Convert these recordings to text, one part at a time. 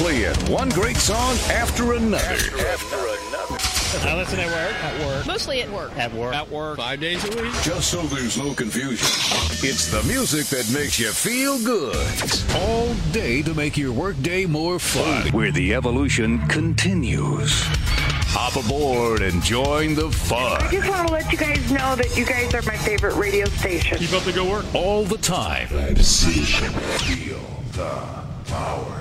playing one great song after another. I listen at work. At work. Mostly at work. At work. At work. Five days a week. Just so there's no confusion. It's the music that makes you feel good. All day to make your workday more fun. Where the evolution continues. Hop aboard and join the fun. I just want to let you guys know that you guys are my favorite radio station. Keep up the good work. All the time. Feel the power.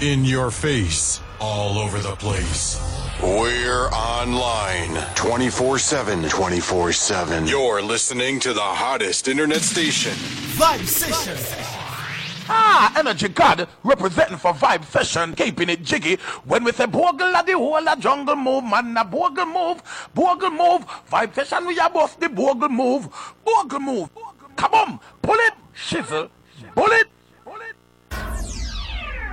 In your face, all over the place. We're online 24 7. 24 7. You're listening to the hottest internet station. Vibe Session. Ah, Energy God representing for Vibe Session, keeping it jiggy. When we say Bogle at the whole a jungle move, man, a Bogle move, Bogle move. Vibe Session, we are both the Bogle move, Bogle move. Come on, pull it, shizzle, pull it.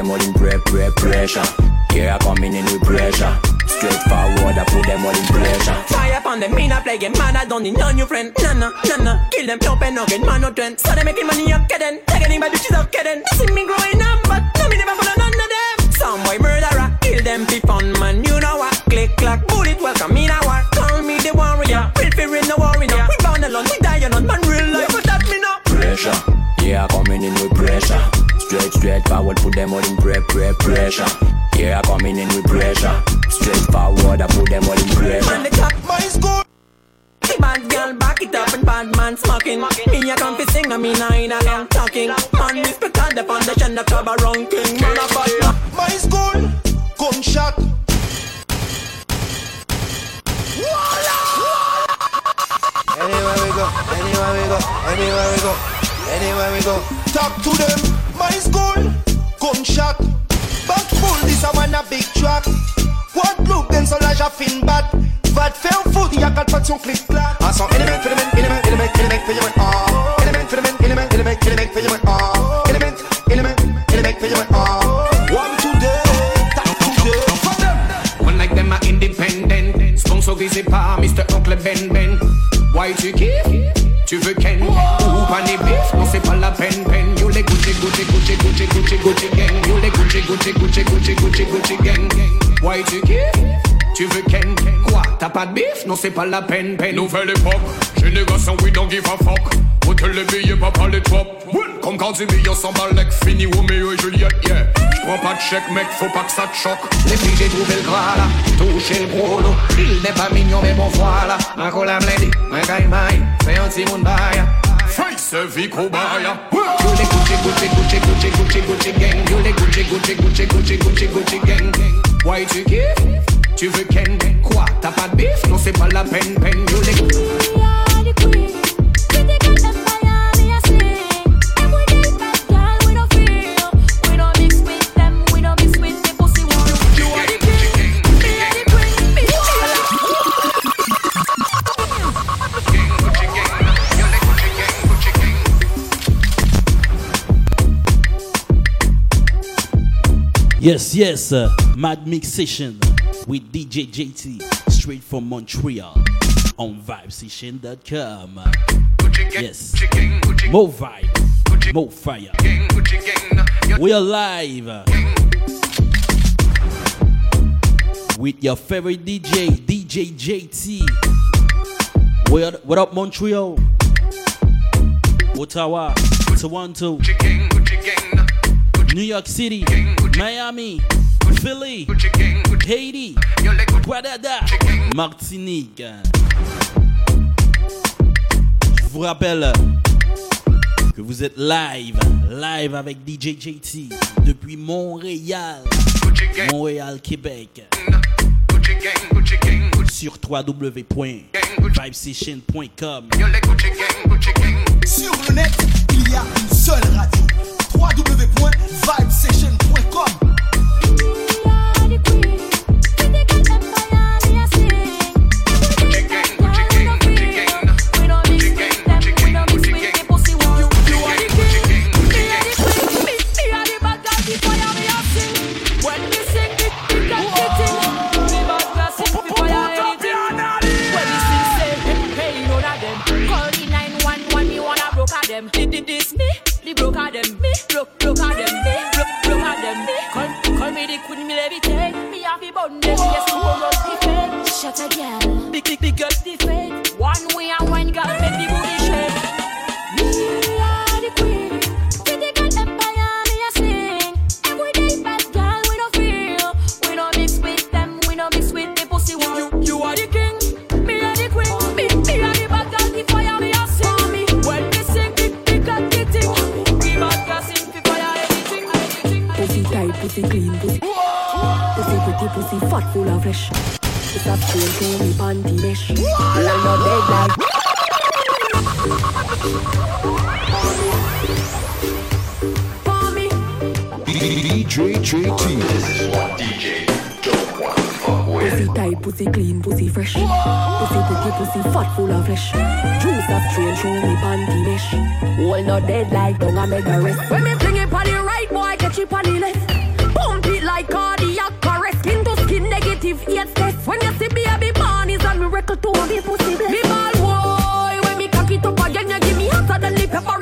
Them all in pre, pre, pressure. Yeah, coming in with pressure. Straight forward, I put them all in pressure. Fire upon them, me not play game, man. I don't need no new friend. Nah, nah. Kill them, jump and nugget, man, no trend. So they making money up, kidding. Take anybody, bitches up, kidding. See me growing up, but no, me never follow none of them. Some boy murderer, kill them for fun, man. You know what? Click, clack, bullet, welcome, me now what? Straight, straight forward, put them all in pre, pre, pressure. Yeah, I'm coming in with pressure. Straight forward, I put them all in Man, pressure. the clock, my school. The bad girl back it up and bad man smoking. Me a come fi sing, I mean I ain't a long talking. Man, respect on the foundation, the club a ranking. Man, a bad man. My school, gunshot. Anywhere we go, anywhere we go, anywhere we go, anywhere we go. Talk to them. My school, gunshot. Back full, this a one a big track. What look then so large a fin bad. Vat faire foot, y'a qu'à pas de son clic clac. Ah, son element, element, element, element, element, element, ah. Element, element, element, element, element, element, ah. Element, element, element, element, ah. One today, talk today. For them. One like them are independent. Sponsor visé par Mr. Oncle Ben Ben. Why tu kiffes? Tu veux Ken? Ou pas les bifs? Gucci, gang. You les Gucci, Gucci, Gucci, Gucci, Gucci, Gucci gang. Why tu kiffes? Tu veux Ken? Quoi? T'as pas de bif? Non, c'est pas la peine, peine. Nouvelle époque, génération we don't give a fuck. Hôtel les billets, pas par les top. Comme quand des millions s'emballent, like fini Romeo et Juliette, yeah. J'prends pas de chèque, mec, faut pas que ça te choque. Les filles, j'ai trouvé le gras là, touché le gros lot. Il n'est pas mignon, mais bon voilà. Un cola blendé, un caïmaï, fais un petit monde bail. Face vie cobaya. You Gucci, Gucci, Gucci, Gucci, Gucci, Gucci gang. You Gucci, Gucci, Gucci, Gucci, Gucci, Gucci gang. Why tu kiffes? Tu veux Ken? Quoi? T'as pas de bif? Non, c'est pas la peine, peine. You Yes, yes, uh, Mad Mix Session with DJ JT straight from Montreal on vibesession.com. Yes, more vibe, more fire. We are live with your favorite DJ, DJ JT. What, what up, Montreal? Ottawa, Toronto, New York City, Miami, Philly, Haiti, Guadada, Martinique. Je vous rappelle que vous êtes live, live avec DJ JT depuis Montréal, Montréal, Québec. Sur www.vibesession.com. Sur le net, il y a une seule radio. www.vibesession.com DJ JT. This is what DJ don't want to fuck Pussy tight, pussy clean, pussy fresh. Pussy pretty, pussy fat, full of flesh. Juice of strange to me panty mesh. Well, not dead like don't I make a rest. When me fling it on the right, boy, catch it on the left. Pump it like cardiac arrest. Skin to skin, negative eight test. When you see baby born, is a miracle to me pussy bless. Me ball boy, when me cock it up again, you give me hotter than the paprika.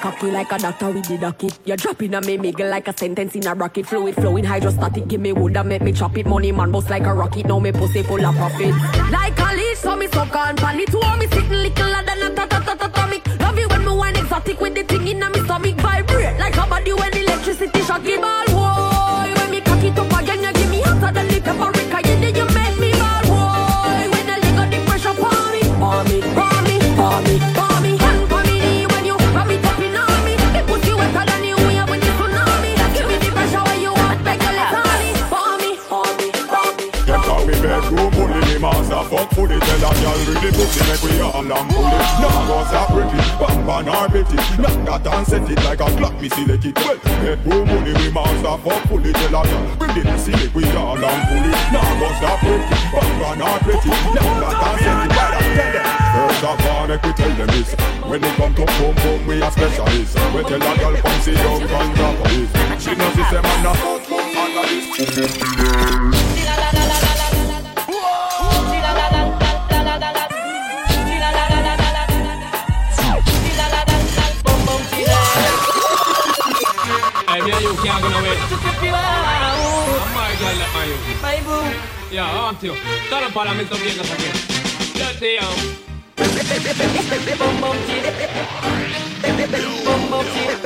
Cocky like a doctor with the docket. You're dropping a me miggle like a sentence in a rocket. Fluid flowing hydrostatic. Give me wood and make me chop it. Money man bust like a rocket. Now me pussy full of profit. Like a leash, so me suck on pan it. Want me sitting little than a ta ta ta ta atomic. Love you when me wine exotic with the thing in a me stomach. Vibrate like a body when electricity shock it. Ball girl really pussy Make we all and pull it Now go stop pretty, bam bam or betty Knock that and set it like a clock, me select it Well, bedroom, bully me master Fuck fully, tell a girl really pussy Make we all and pull it Now go stop pretty, bam bam or betty Knock that and set it a tell them First of all, make we tell them this. When it come to boom boom, we a specialist. We tell a girl come sit down and drop this She knows it's a man a fuck fuck under this Hey, me can't go nowhere. I'm my girl, let you. Yeah, I want you. Turn up Parlamento Vegas again. Dirty, um. Bum bum. Bum bum.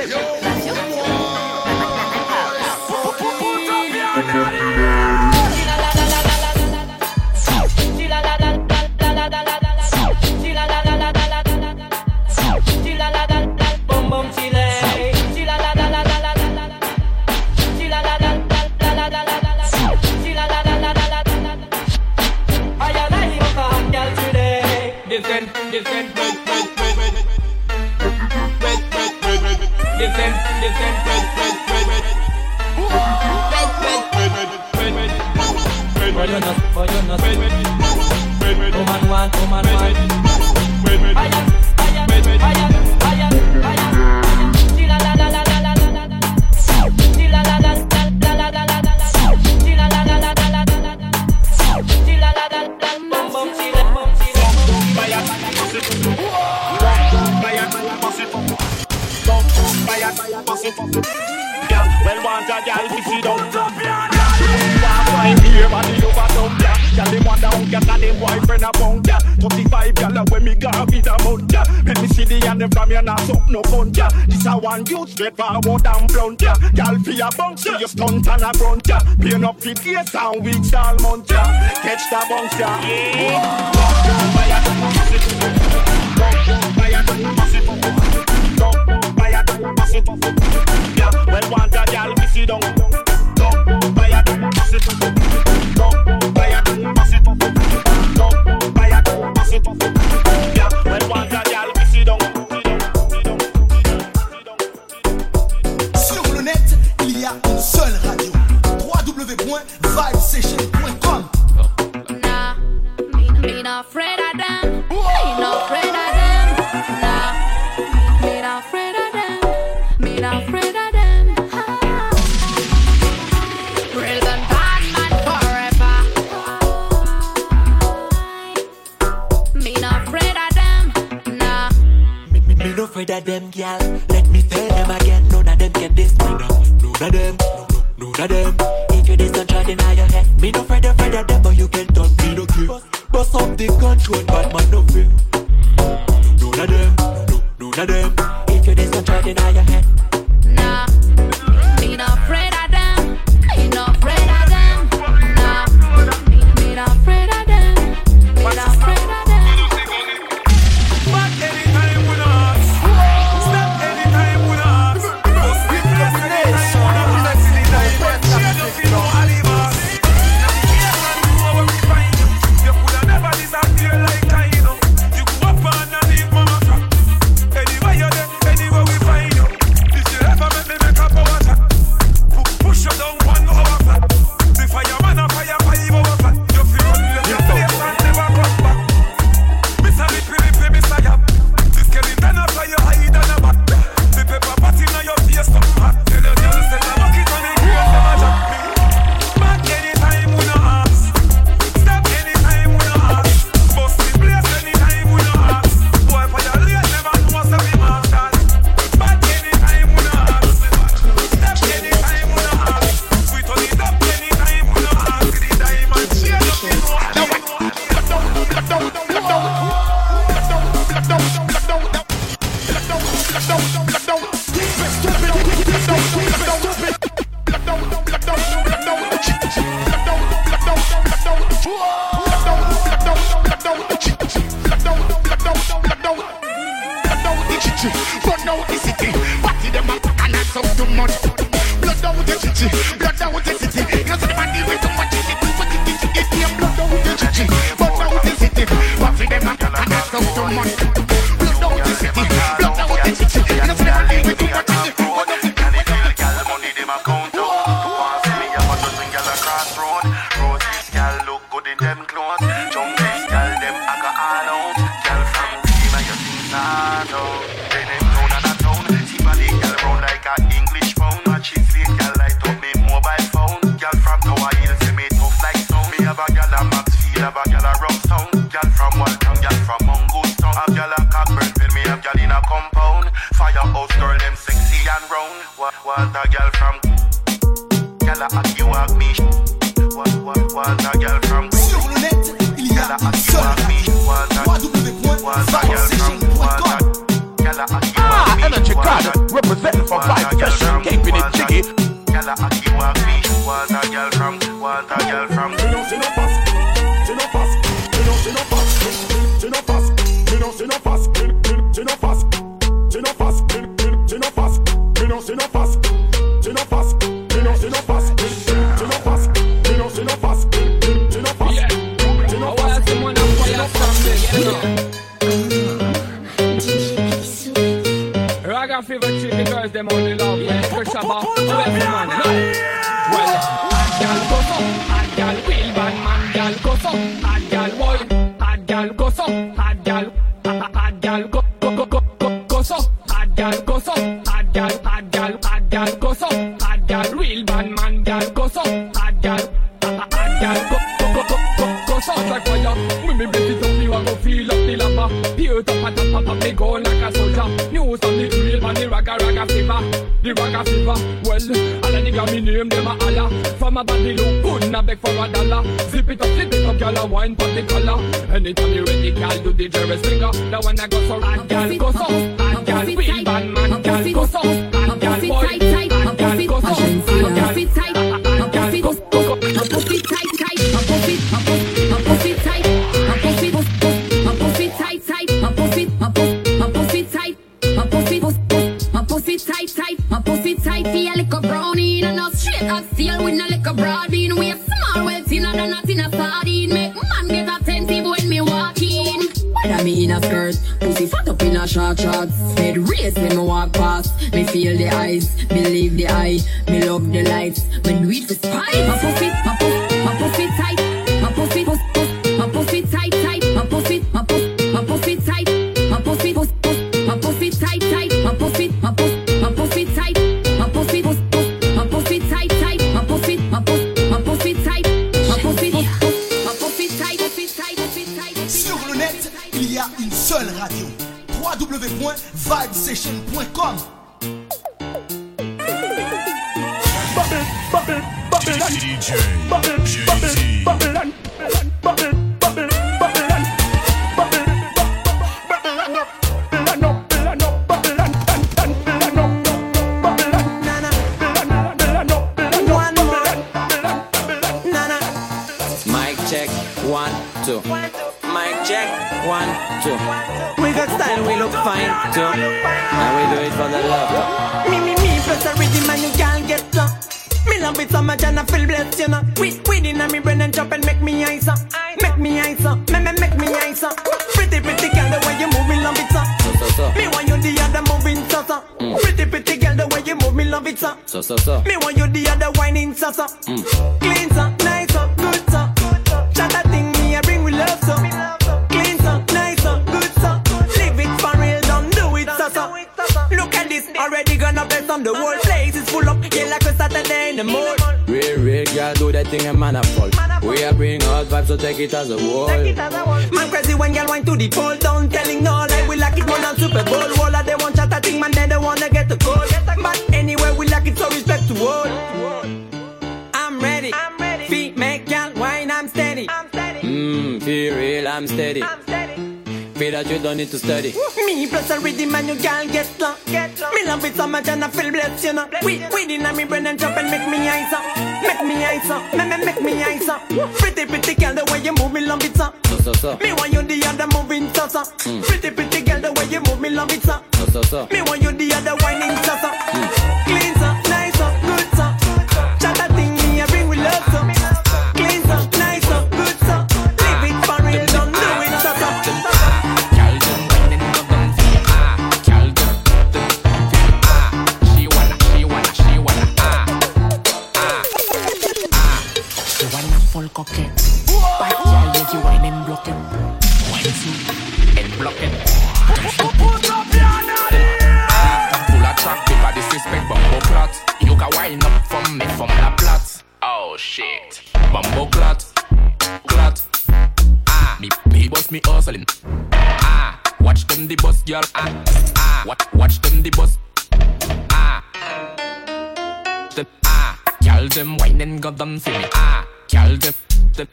Well, want a girl to see down. Find here, but you over down ya. Girl, them want down ya, that them boyfriend a bound ya. Thirty-five girl, when me gonna be the mount ya. When me see the and them from ya, nah suck no count ya. This a one you straight forward and blunt ya. Girl, fi a bounce ya, stunt and a grunt ya. Pain up fi days and weeks all month. Catch the bounce ya. Don't Yeah. Well, want a gal, me see down. Down, buy it. down, pass it up. Down, buy it. down, pass it up. Down, buy it. down, pass it up. afraid of them, girl. Let me tell them again, none of them can this me. No, none of them, no, no, none of them. If you diss and try deny your head, me no afraid, afraid of them, but you can't turn me no care. Bust up the control, but man no fear. None of them, no, none of them. If you diss and try deny your head. demonios That one I wanna be go so hot, gyal go so hot, gyal real bad man, gyal go so hot, gyal boy, hot, gyal go so gyal puff it tight, go so high, I puff it, puff, puff, I puff it tight, go so high, I wanna be tight, go so high, I puff it, I puff, I puff it tight, go so high, I puff it, puff, puff, I puff it tight, go so high, I wanna be tight, go so high, I puff it, I puff, I puff it tight, go so high, I puff it, puff, puff, I puff it tight, high, I wanna be tight, go so high, I puff it tight, like a brownie, and a straight hot steel with a broad bean, when me walk past, me feel the eyes, believe the eye, two. Mic check, one, two. We got style, we look fine too. And we do it for the love. Me, me, me, plus a rhythm and you can't get some. Me love it so much and I feel blessed, you know. We, we in me brain and jump and make me eyes up. Make me eyes up, me, me, make me eyes up. Pretty, pretty girl, the way you move, me love it so. So, so, so. Me want you the other moving so, so. Mm. Pretty, pretty girl, the way you move, me love it so. So, so, so. Me want you the other whining so, so. Mm. Clean so, nice so, good so. The whole place is full up, yeah, like a Saturday in the mall. Real, real girl, do that thing and man a fall. We are bring hot vibes, so take it as a wall. Man crazy when girl wine to the pole down, telling no lie. We like it more than Super Bowl. All of they want chat a thing, man, they don't wanna get the call. But anyway, we like it, so respect to all. I'm ready. I'm ready. Feet make girl wine, I'm steady. I'm steady. Mmm, feel real, I'm steady. Feel that you don't need to study. Me plus a rhythm and you can't get slow. Me love it so much and I feel blessed, you know. We, we in me brain and jump and make me eyes up. Make me eyes up. Me, me, make me eyes up. Pretty, pretty girl, the way you move, me love it so. So, so, so. Me want you the other moving so, so. Mm. Pretty, pretty girl, the way you move, me love it so. So, so, so. Me want you the other whining so, so. Mm. Clean watch them the bus. Ah, them ah, girl them wine and go down for me. Ah, girl them for.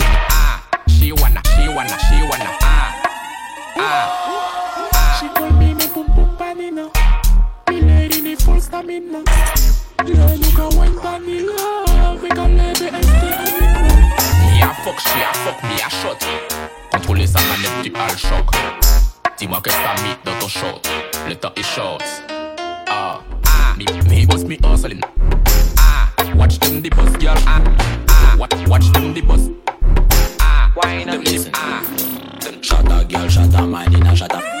Ah, she wanna, she wanna, she wanna. Ah, ah. ah. She call me me boom boom panina. Me lady the full stamina. Girl, you can wine vanilla. We can let it stay Me a fuck, she a fuck, me a shot Contrôler sa manette du hall choc Dis-moi que ça mythe dans ton shot Le temps est short Ah, ah, me, me boss me hustling. Ah, watch them the bus girl. Ah, ah, watch, watch them the bus Ah, why them listen. Ah, them Shut up, girl, shut up, in a shut up.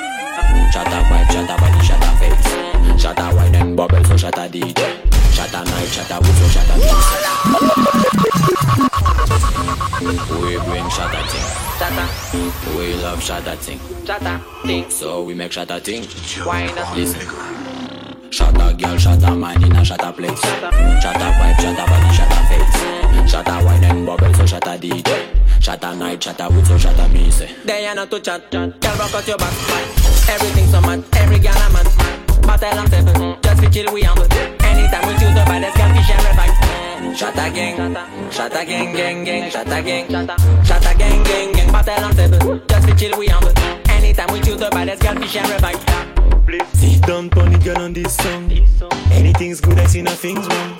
Shut up, wife, shut up, body, shut up, face. Shut up, wine and bubble, so shut up, DJ. Shut up, night, shut up, wood, so shut up, We bring shut up thing. We love shut up thing. thing. So we make shut up thing. Wine. Listen. Shut up, girl, shut up, mind in a shut up place. Shut up, wife, shut up, body, shut Shut up, night, shut so shut up, me, say. They are not to chat, chat. Girl, rock out your back. Everything so mad, every girl a man. Battle on seven, just for chill we humble. Anytime we choose the baddest girl, fish and revive. Shot a gang, shot a gang, gang, gang, shot a gang, shot a gang, gang, gang. Battle on seven, just for chill we humble. Anytime we choose the baddest girl, fish and revive. Sit down, pony girl on this song. Anything's good, I see nothing's wrong.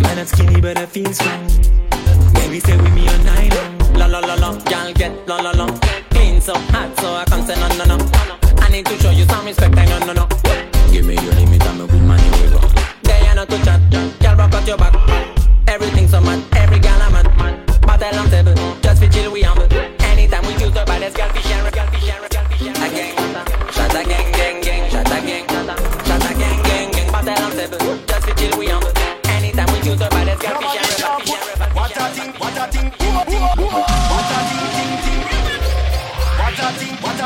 Man, I'm skinny, but I feel strong. Baby, stay with me all night long. La la la la, y'all get la la la. Clean so hot, so I can't say no no no. I need to show you some respect, I no no no. Give me your limit, I'm a good man, you go. There you not to chat, girl rock out your back. Everything so mad, every girl I'm. Battle on table,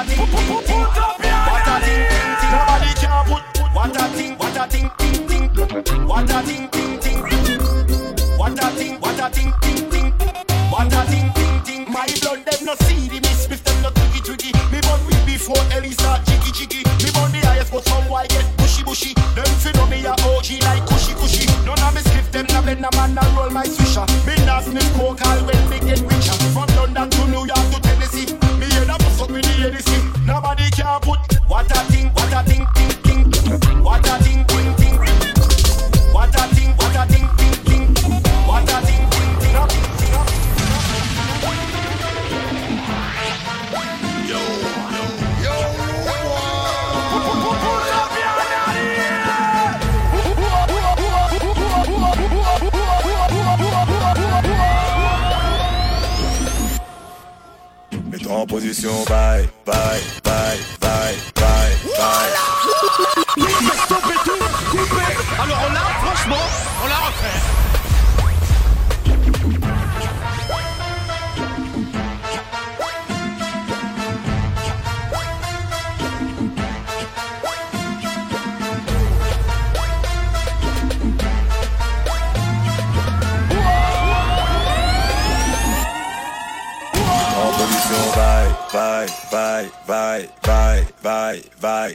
a thing, what a thing, thing, ting. Nobody can put. What a thing, what a thing, ting, ting. What a thing, ting, ting. What a thing, what a thing, ting, ting. What a thing, ting, ting. My blood them no see the miss, if them no twiggy twiggy. Me born with before Ellie start jiggy jiggy. Me born the highest, but some boy get bushy bushy. Them fi know me a OG like cushy cushy. None of me skiff them, na bend a man a roll my swisher. Me not sniff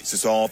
bye. Ce soir on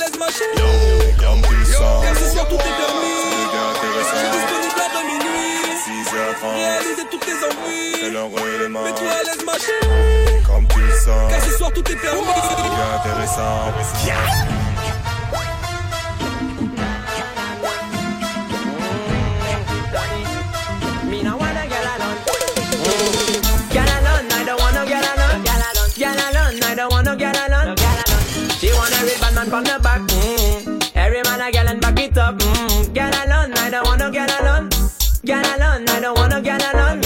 l'aise, ma chérie. Comme tu le sens. Car ce soir tout est permis. Je suis intéressant. disponible après minuit. 6h30. Réaliser toutes tes envies. Mets-toi à l'aise, ma chérie. Comme tu le sens. Car ce soir tout est permis. Devient intéressant. Batman from the back. Mm. Every man a get and back it up. Mm. Get alone, I don't wanna get alone. Get alone, I don't wanna get alone.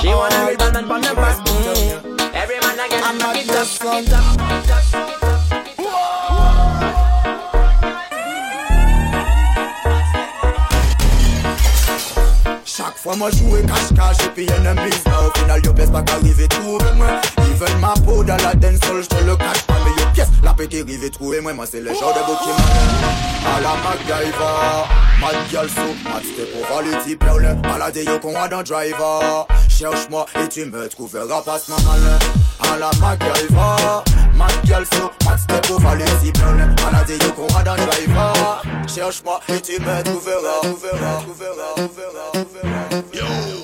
She wanna read Batman from the back. Mm. Every man a get and back it up. Back it up. Back it up. Quand moi joue cache-cache et puis y'en a mis Au final y'a pas qu'arriver trouver moi. Ils veulent ma peau dans la dancehall Je le cache pas. Mais y'a pièce La paix qui trouver moi? Moi c'est le genre de beau qui m'a A la MacGyver. Ma gueule sous ma tête pour voler t'y perle. Malade y'a qu'on a dans driver. Cherche-moi et tu me trouveras pas ce malin À la MacGyver Mad girl so Mad step over le type perle Malade yo qu'on a dans driver Cherche-moi et tu me trouveras Trouveras, trouveras, trouveras, trouveras. Yo, yo,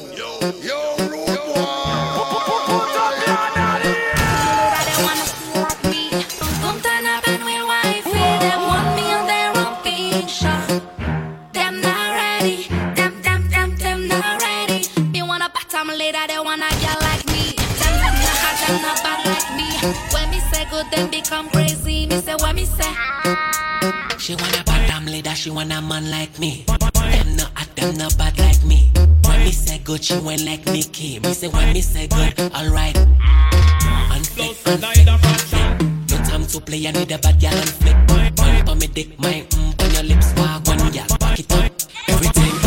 want a man like me. Them no hot, them no bad like me. When me say good, she went like Nicki. Me say when me say good, alright. And flick, and flick, flick. No time to play, I need a bad girl and flick. Bump on me dick, my mm, on your lips, walk one girl, back it up. Everything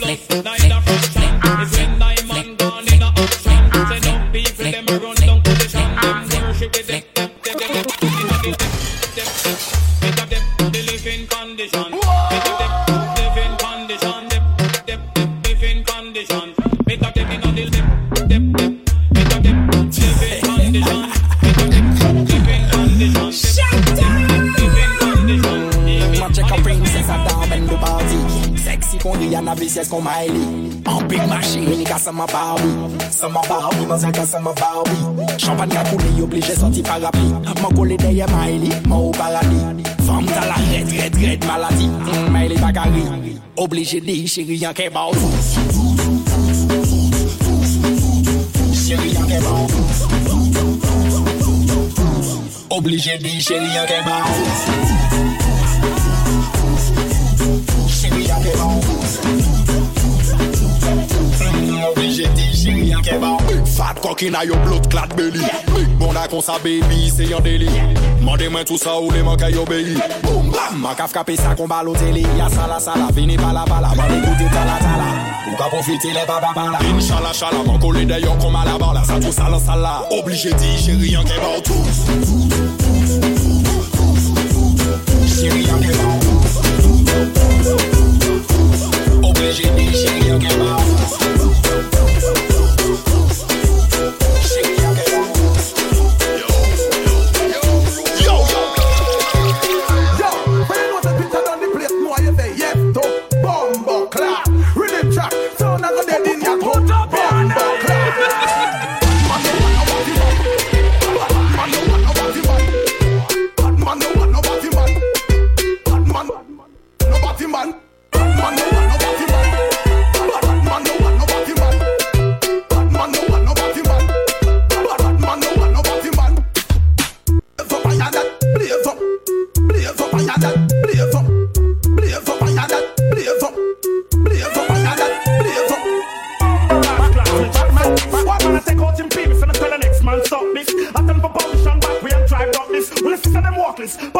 flick, Miley En big machine, ni ka seman Barbie. Seman Barbie, man zan ka seman Barbie. Champagne ka koule, obligé, sorti parapluie. Man kole deye Miley, man ou paradis. Femme ta la red, red, red maladie. Mm, Miley bagari, oblige di Chéri yon ke bao Chéri yon ke bao Oblige di, chéri y'en ke bon. bao DJ Rian Keban Big fat kokina yo blot klat beli Big bonda kon sa baby se yon deli Mande men tout sa ou le man ke yo beyi Boum bam Man ka fkape sa kon baloteli Ya sala sala vini bala bala Mande koute tala tala Ou ka profite le baba bala Inchala chala man kole deyo kon malabala Sa tou sala sala Oblige DJ Rian Keban Tous Tous Tous Tous Tous DJ Rian Keban Tous Tous Tous Oblige DJ Rian Keban Tous Tous listen to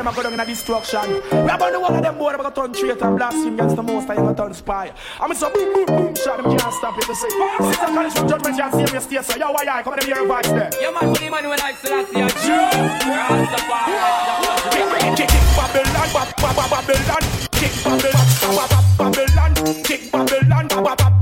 them are going to destruction. We are going to one of them boy, going to turn traitor blaspheme against the most, going to turn spy. I'm so boom, boom, boom, shot them can't stop it. They say, Sister College from judgment, you see me stay, so yo, why I come to hear a voice there. Yeah, man, him on when I still see a Kick, kick, kick Babylon, ba- ba- ba- Babylon. Kick Babylon, ba- ba- Babylon. Kick Babylon, ba- ba- ba- Babylon.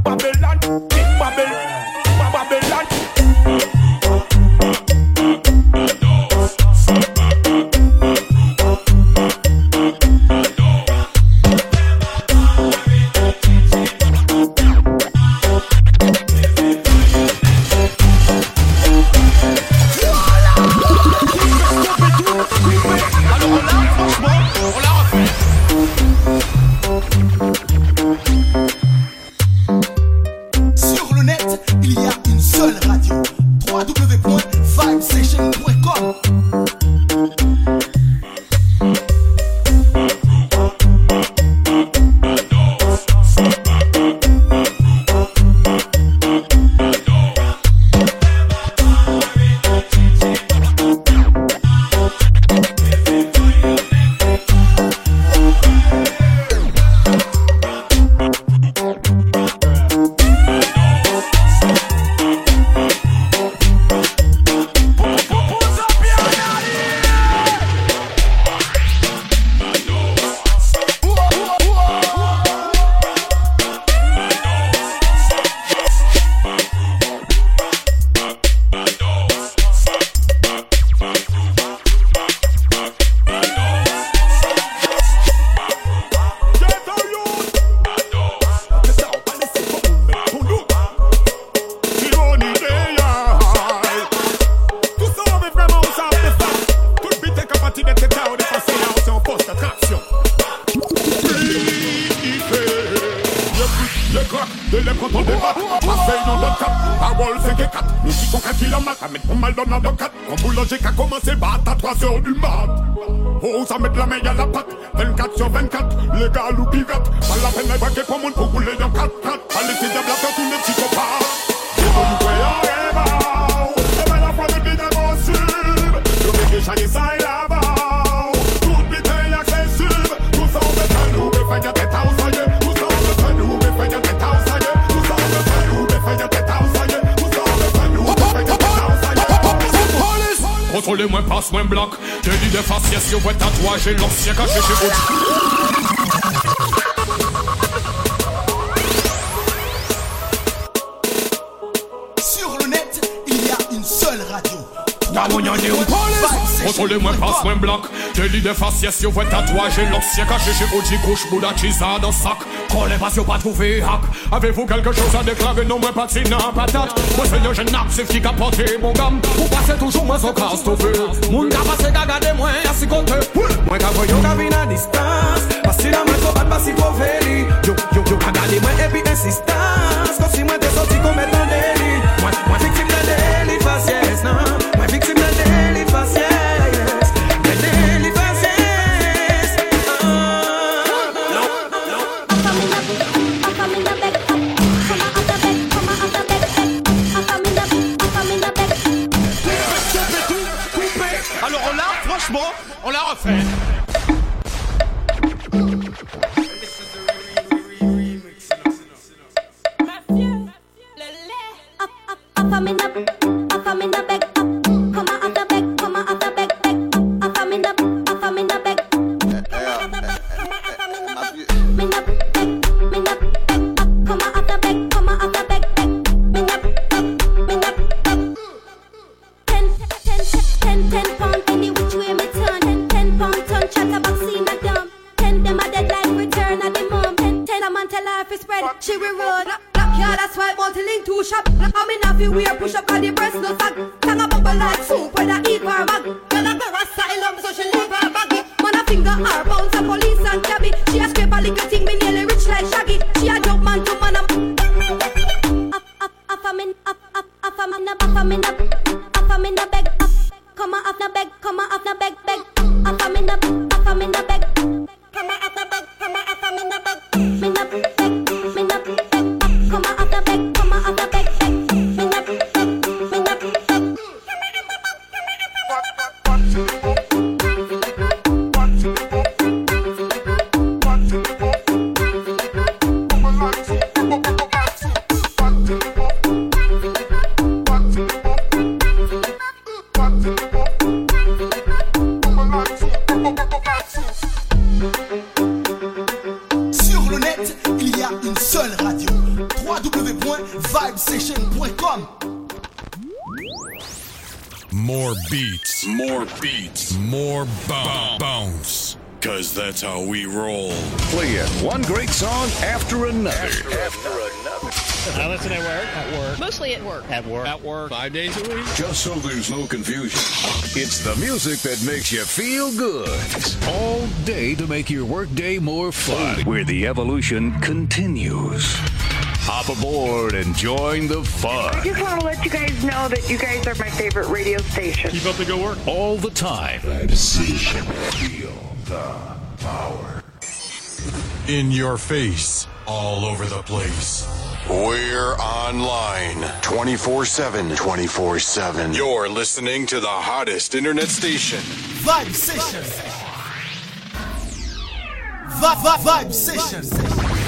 Mettre pour mal dans le 4 Quand boulanger qu'a commencé, bat à 3 heures du mat. Oh, ça met la main à la patte. 24 sur 24, légal ou pirate Pas la peine de pour mon pour rouler dans 4-4 Allez, c'est diable à faire tous les psychopathes la foi de Follow moins passe, moins bloc. Tenue de faciès, yo, ouais, tatouage, l'ancien caché chez vous. Dans mon yon yon Contrôle moins passe, moins bloc Délit de faciès, yo, ouais, tatouage l'ancien caché chez OG, couche, bouda, chisa dans sac. Collez pas, yo, pas trouvé hack. Avez-vous quelque chose à déclarer? Non, moi, pas de à patate. Moi, c'est le jeune actif qui a porté mon gamme. Vous passez toujours, moi, au casse tout feu. Moun ka passe, gaga de moi, à si côté. Moi, ka voyo, ka vin That's why multi-link two shop. I'm in a few weird push up on the breast no sack. Tang a bubble like soup when I eat her bag. Girl I got a asylum so she leave her baggy. Man a finger her bounce a police More beats. More beats. More bounce. bounce. Cause that's how we roll. Playing one great song after another. I listen at work. At work. Mostly at work. At work. At work. Five days a week. Just so there's no confusion, it's the music that makes you feel good. All day to make your workday more fun, where the evolution continues. Hop aboard and join the fun. I just want to let you guys know that you guys are my favorite radio station. Keep up the good work. All the time. Decision. Feel the power. In your face. All over the place. We're online 24 7. 24 7. You're listening to the hottest internet station. Vibe Session. Vi- vi- Vibe Session.